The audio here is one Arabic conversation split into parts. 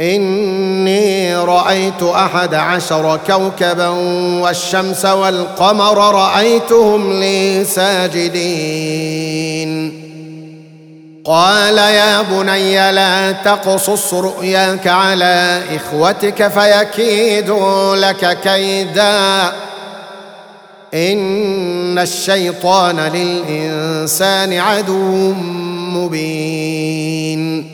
إني رأيت أحد عشر كوكبا والشمس والقمر رأيتهم لي ساجدين. قال يا بني لا تقصص رؤياك على إخوتك فيكيدوا لك كيدا. إن الشيطان للإنسان عدو مبين.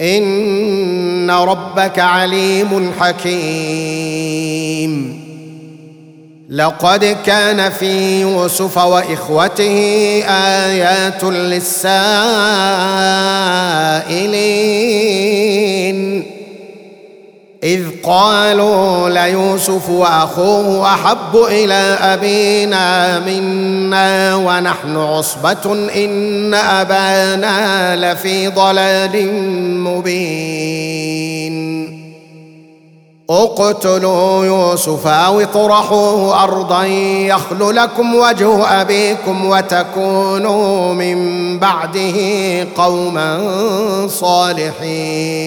إن ربك عليم حكيم. لقد كان في يوسف وإخوته آيات للسائلين. إذ قالوا ليوسف وأخوه أحب إلى أبينا منا ونحن عصبة إن أبانا لفي ضلال مبين. اقتلوا يوسف أو اطرحوه أرضا يخل لكم وجه أبيكم وتكونوا من بعده قوما صالحين.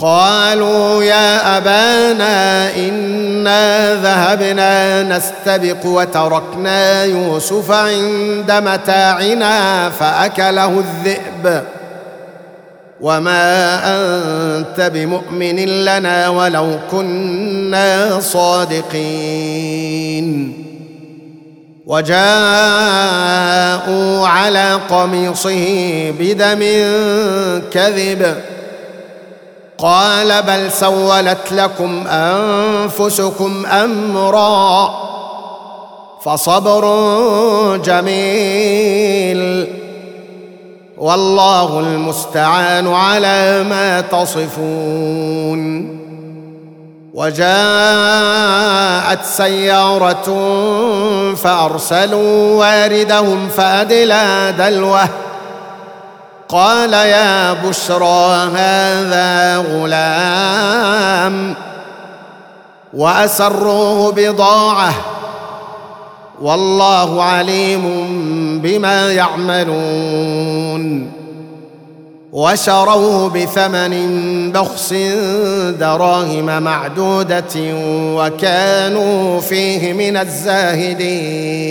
قالوا يا أبانا إنا ذهبنا نستبق وتركنا يوسف عند متاعنا فأكله الذئب. وما أنت بمؤمن لنا ولو كنا صادقين. وجاءوا على قميصه بدم كذب. قال بل سولت لكم أنفسكم أمرا فصبر جميل والله المستعان على ما تصفون وجاءت سيارة فأرسلوا واردهم فأدلى دلوه قال يا بشرى هذا غلام وأسروه بضاعة والله عليم بما يعملون وشروه بثمن بخس دراهم معدودة وكانوا فيه من الزاهدين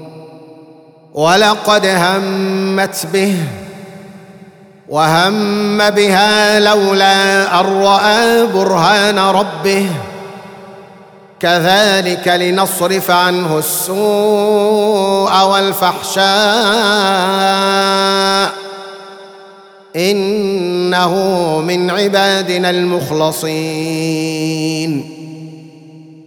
ولقد همت به وهم بها لولا أن رأى برهان ربه. كذلك لنصرف عنه السوء والفحشاء. إنه من عبادنا المخلصين.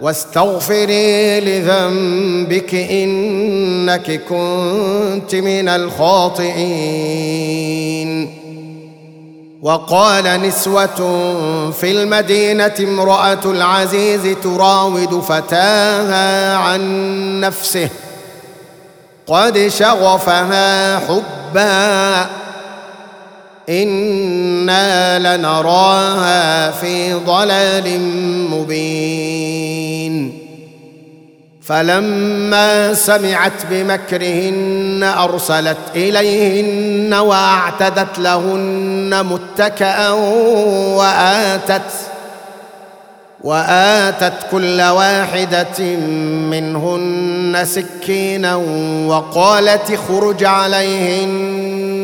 واستغفري لذنبك إنك كنت من الخاطئين. وقال نسوة في المدينة امرأة العزيز تراود فتاها عن نفسه. قد شغفها حبا. أنا لنراها في ضلال مبين. فلما سمعت بمكرهن ارسلت اليهن واعتدت لهن متكئا واتت واتت كل واحدة منهن سكينا وقالت اخرج عليهن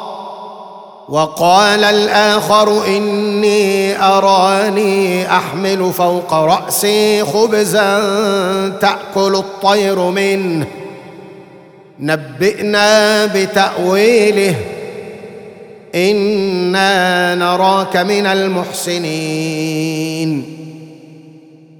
وقال الآخر إني أراني أحمل فوق رأسي خبزا تأكل الطير منه. نبئنا بتأويله. إنا نراك من المحسنين.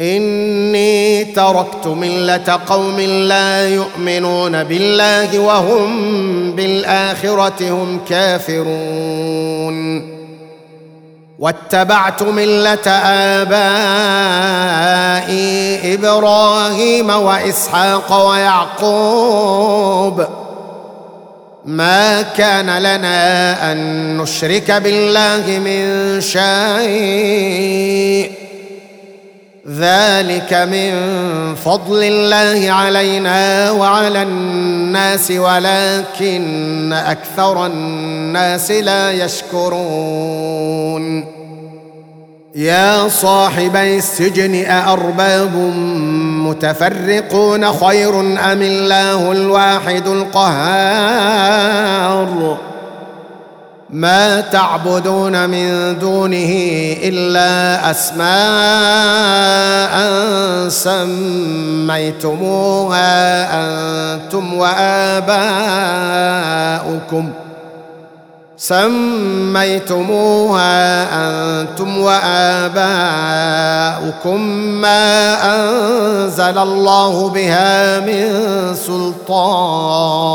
إني تركت ملة قوم لا يؤمنون بالله وهم بالآخرة هم كافرون. واتبعت ملة آبائي إبراهيم وإسحاق ويعقوب. ما كان لنا أن نشرك بالله من شيء. ذلك من فضل الله علينا وعلى الناس ولكن أكثر الناس لا يشكرون. يا صاحبي السجن أأرباب متفرقون خير أم الله الواحد القهار؟ ما تعبدون من دونه إلا أسماء سميتموها أنتم وآباؤكم سميتموها أنتم وآباؤكم ما أنزل الله بها من سلطان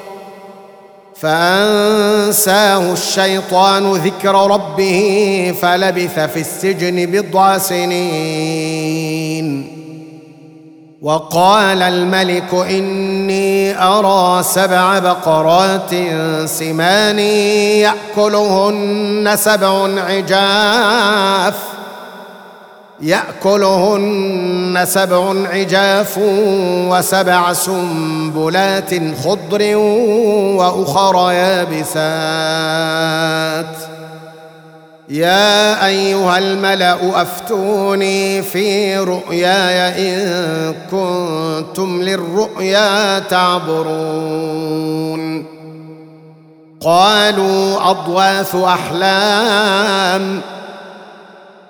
فأنساه الشيطان ذكر ربه فلبث في السجن بضع سنين. وقال الملك إني أرى سبع بقرات سمان يأكلهن سبع عجاف. يأكلهن سبع عجاف وسبع سنبلات خضر وأخر يابسات. يا أيها الملأ أفتوني في رؤياي إن كنتم للرؤيا تعبرون. قالوا أضواث أحلام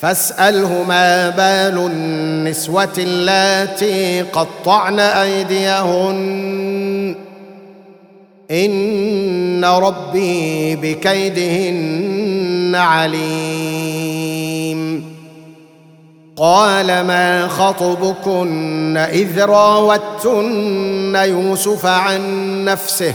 فاسأله ما بال النسوة اللاتي قطعن أيديهن. إن ربي بكيدهن عليم. قال ما خطبكن إذ راوتن يوسف عن نفسه؟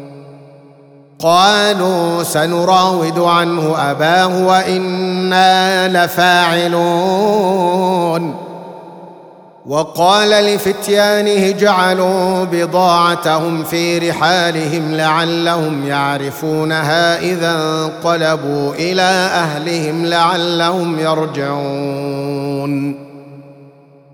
قالوا سنراود عنه أباه وإنا لفاعلون. وقال لفتيانه اجعلوا بضاعتهم في رحالهم لعلهم يعرفونها إذا انقلبوا إلى أهلهم لعلهم يرجعون.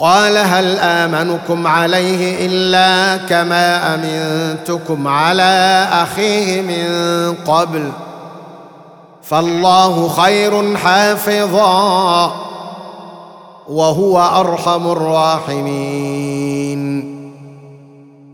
قال هل آمنكم عليه إلا كما أمنتكم على أخيه من قبل فالله خير حافظا وهو أرحم الراحمين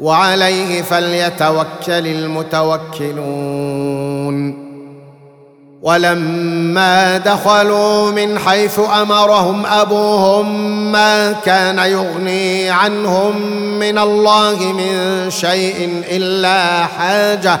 وعليه فليتوكل المتوكلون. ولما دخلوا من حيث أمرهم أبوهم ما كان يغني عنهم من الله من شيء إلا حاجة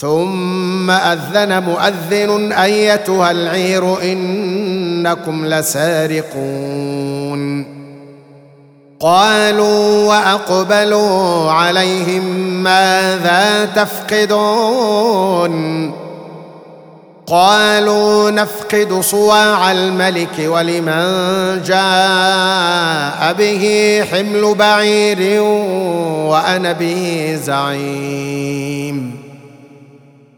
ثم أذن مؤذن أيتها العير إنكم لسارقون. قالوا وأقبلوا عليهم ماذا تفقدون؟ قالوا نفقد صواع الملك ولمن جاء به حمل بعير وأنا به زعيم.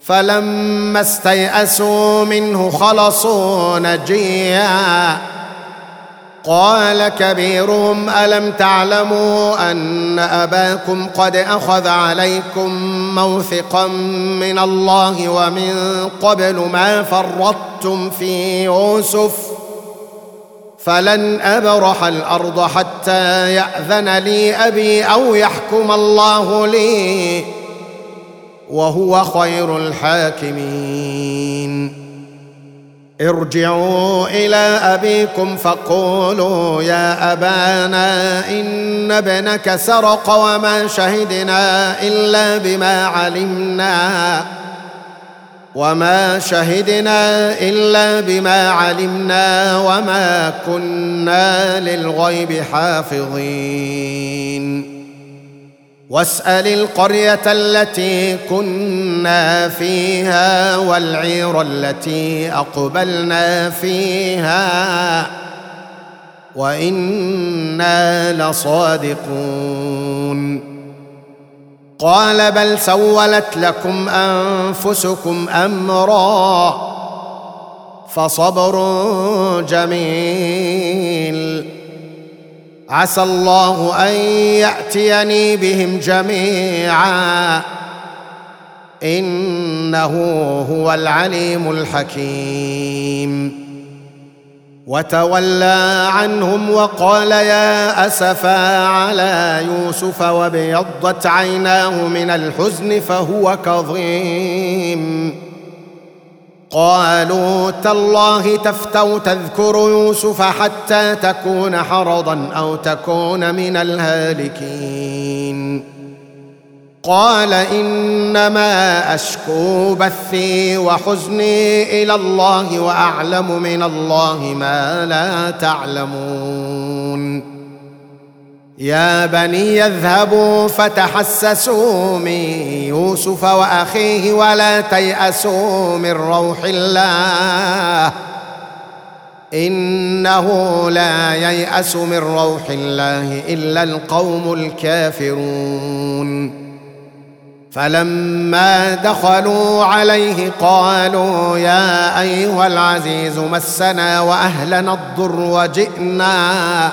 فلما استيئسوا منه خلصوا نجيا. قال كبيرهم ألم تعلموا أن أباكم قد أخذ عليكم موثقا من الله ومن قبل ما فرطتم في يوسف؟ فلن أبرح الأرض حتى يأذن لي أبي أو يحكم الله لي. وهو خير الحاكمين. ارجعوا إلى أبيكم فقولوا يا أبانا إن ابنك سرق وما شهدنا إلا بما علمنا وما شهدنا إلا بما علمنا وما كنا للغيب حافظين. واسأل القرية التي كنا فيها والعير التي أقبلنا فيها وإنا لصادقون. قال بل سولت لكم أنفسكم أمرا فصبر جميل. عسى الله أن يأتيني بهم جميعا. إنه هو العليم الحكيم. وتولى عنهم وقال يا أسفا على يوسف وابيضت عيناه من الحزن فهو كظيم. قالوا تالله تفتو تذكر يوسف حتى تكون حرضا أو تكون من الهالكين. قال إنما أشكو بثي وحزني إلى الله وأعلم من الله ما لا تعلمون. يا بني اذهبوا فتحسسوا من يوسف وأخيه ولا تيأسوا من روح الله. إنه لا ييأس من روح الله إلا القوم الكافرون. فلما دخلوا عليه قالوا يا أيها العزيز مسنا وأهلنا الضر وجئنا.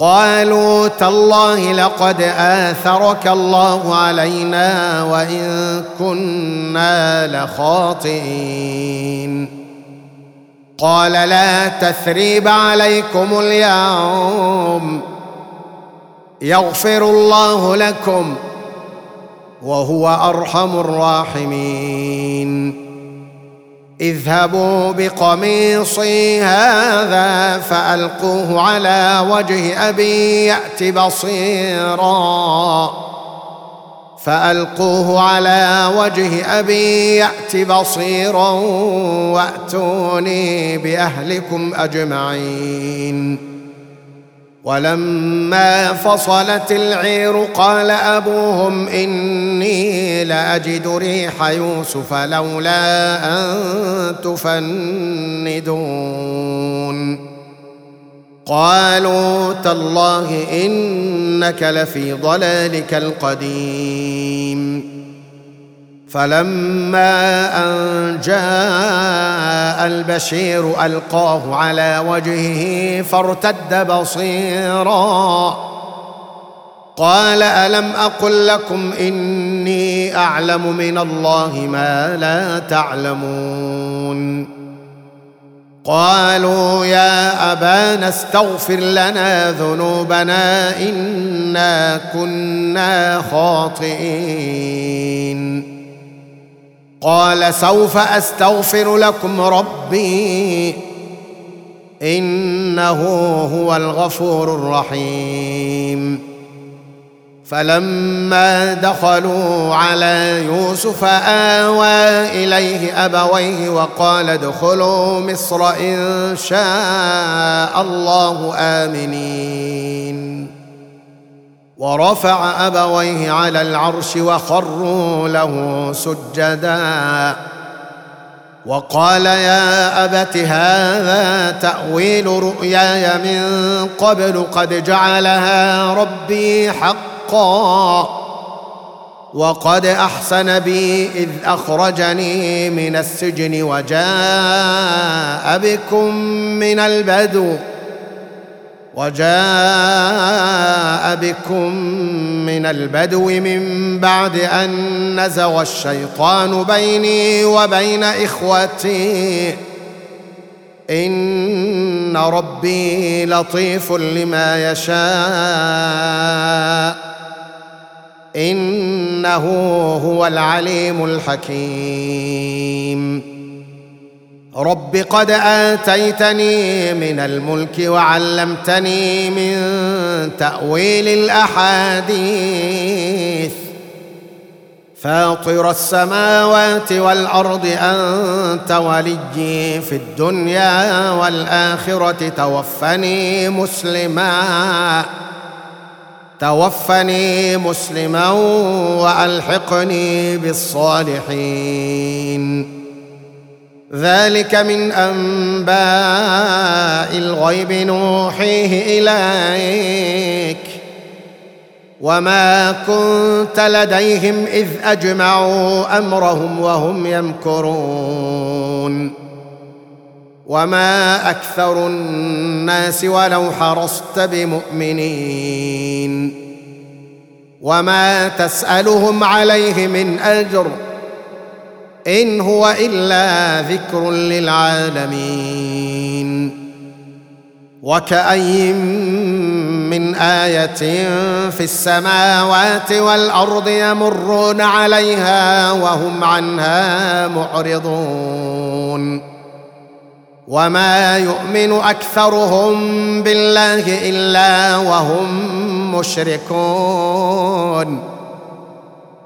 قالوا تالله لقد آثرك الله علينا وإن كنا لخاطئين. قال لا تثريب عليكم اليوم. يغفر الله لكم وهو أرحم الراحمين. اذهبوا بقميصي هذا فألقوه على وجه أبي يات بصيرا. فألقوه على وجه أبي يات بصيرا وأتوني بأهلكم أجمعين. ولما فصلت العير قال أبوهم إني لأجد ريح يوسف لولا أن تفندون. قالوا تالله إنك لفي ضلالك القديم. فلما أن جاء البشير ألقاه على وجهه فارتد بصيرا. قال ألم أقل لكم إني أعلم من الله ما لا تعلمون. قالوا يا أبانا استغفر لنا ذنوبنا إنا كنا خاطئين. قال سوف أستغفر لكم ربي إنه هو الغفور الرحيم. فلما دخلوا على يوسف آوى إليه أبويه وقال ادخلوا مصر إن شاء الله آمنين. ورفع أبويه على العرش وخروا له سجدا. وقال يا أبت هذا تأويل رؤياي من قبل قد جعلها ربي حقا. وقد أحسن بي إذ أخرجني من السجن وجاء بكم من البدو. وجاء بكم من البدو من بعد أن نزغ الشيطان بيني وبين إخوتي. إن ربي لطيف لما يشاء. إنه هو العليم الحكيم. رب قد آتيتني من الملك وعلمتني من تأويل الأحاديث. فاطر السماوات والأرض أنت وليي في الدنيا والآخرة توفني مسلما توفني مسلما وألحقني بالصالحين. ذلك من أنباء الغيب نوحيه إليك. وما كنت لديهم إذ أجمعوا أمرهم وهم يمكرون. وما أكثر الناس ولو حرصت بمؤمنين. وما تسألهم عليه من أجر إن هو إلا ذكر للعالمين. وكاين من آية في السماوات والأرض يمرون عليها وهم عنها معرضون. وما يؤمن أكثرهم بالله إلا وهم مشركون.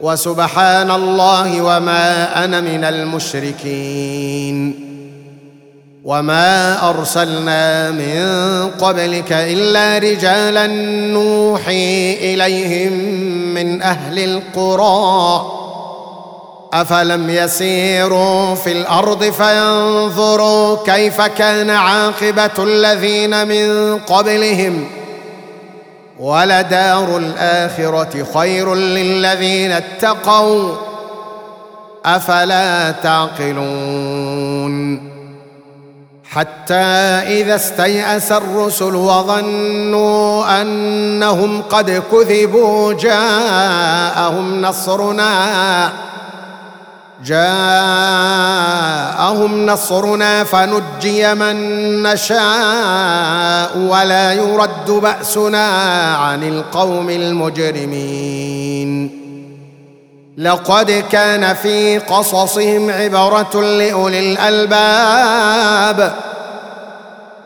وسبحان الله وما أنا من المشركين وما أرسلنا من قبلك إلا رجالا نوحي إليهم من أهل القرى أفلم يسيروا في الأرض فينظروا كيف كان عاقبة الذين من قبلهم ولدار الاخره خير للذين اتقوا أفلا تعقلون حتى إذا استيأس الرسل وظنوا أنهم قد كذبوا جاءهم نصرنا جاءهم نصرنا فنجي من نشاء ولا يرد بأسنا عن القوم المجرمين. لقد كان في قصصهم عبرة لأولي الألباب